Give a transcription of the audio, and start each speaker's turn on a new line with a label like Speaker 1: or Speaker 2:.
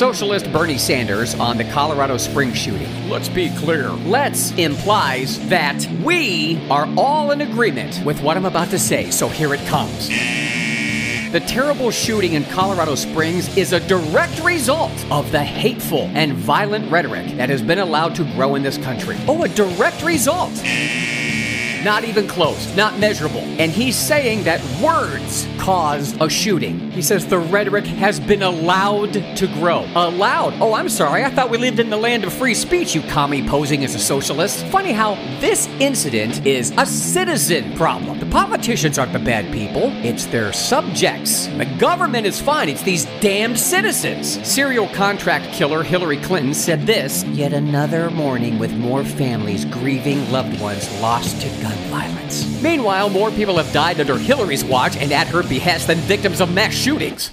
Speaker 1: socialist Bernie Sanders on the Colorado Springs shooting.
Speaker 2: Let's be clear.
Speaker 1: Let's implies that we are all in agreement with what I'm about to say, so here it comes. The terrible shooting in Colorado Springs is a direct result of the hateful and violent rhetoric that has been allowed to grow in this country. Oh, a direct result. Not even close, not measurable. And he's saying that words caused a shooting. He says the rhetoric has been allowed to grow. Allowed? Oh, I'm sorry. I thought we lived in the land of free speech, you commie posing as a socialist. Funny how this incident is a citizen problem. The politicians aren't the bad people, it's their subjects. The government is fine, it's these damned citizens. Serial contract killer Hillary Clinton said this Yet another morning with more families grieving loved ones lost to violence. Meanwhile, more people have died under Hillary's watch and at her behest than victims of mass shootings.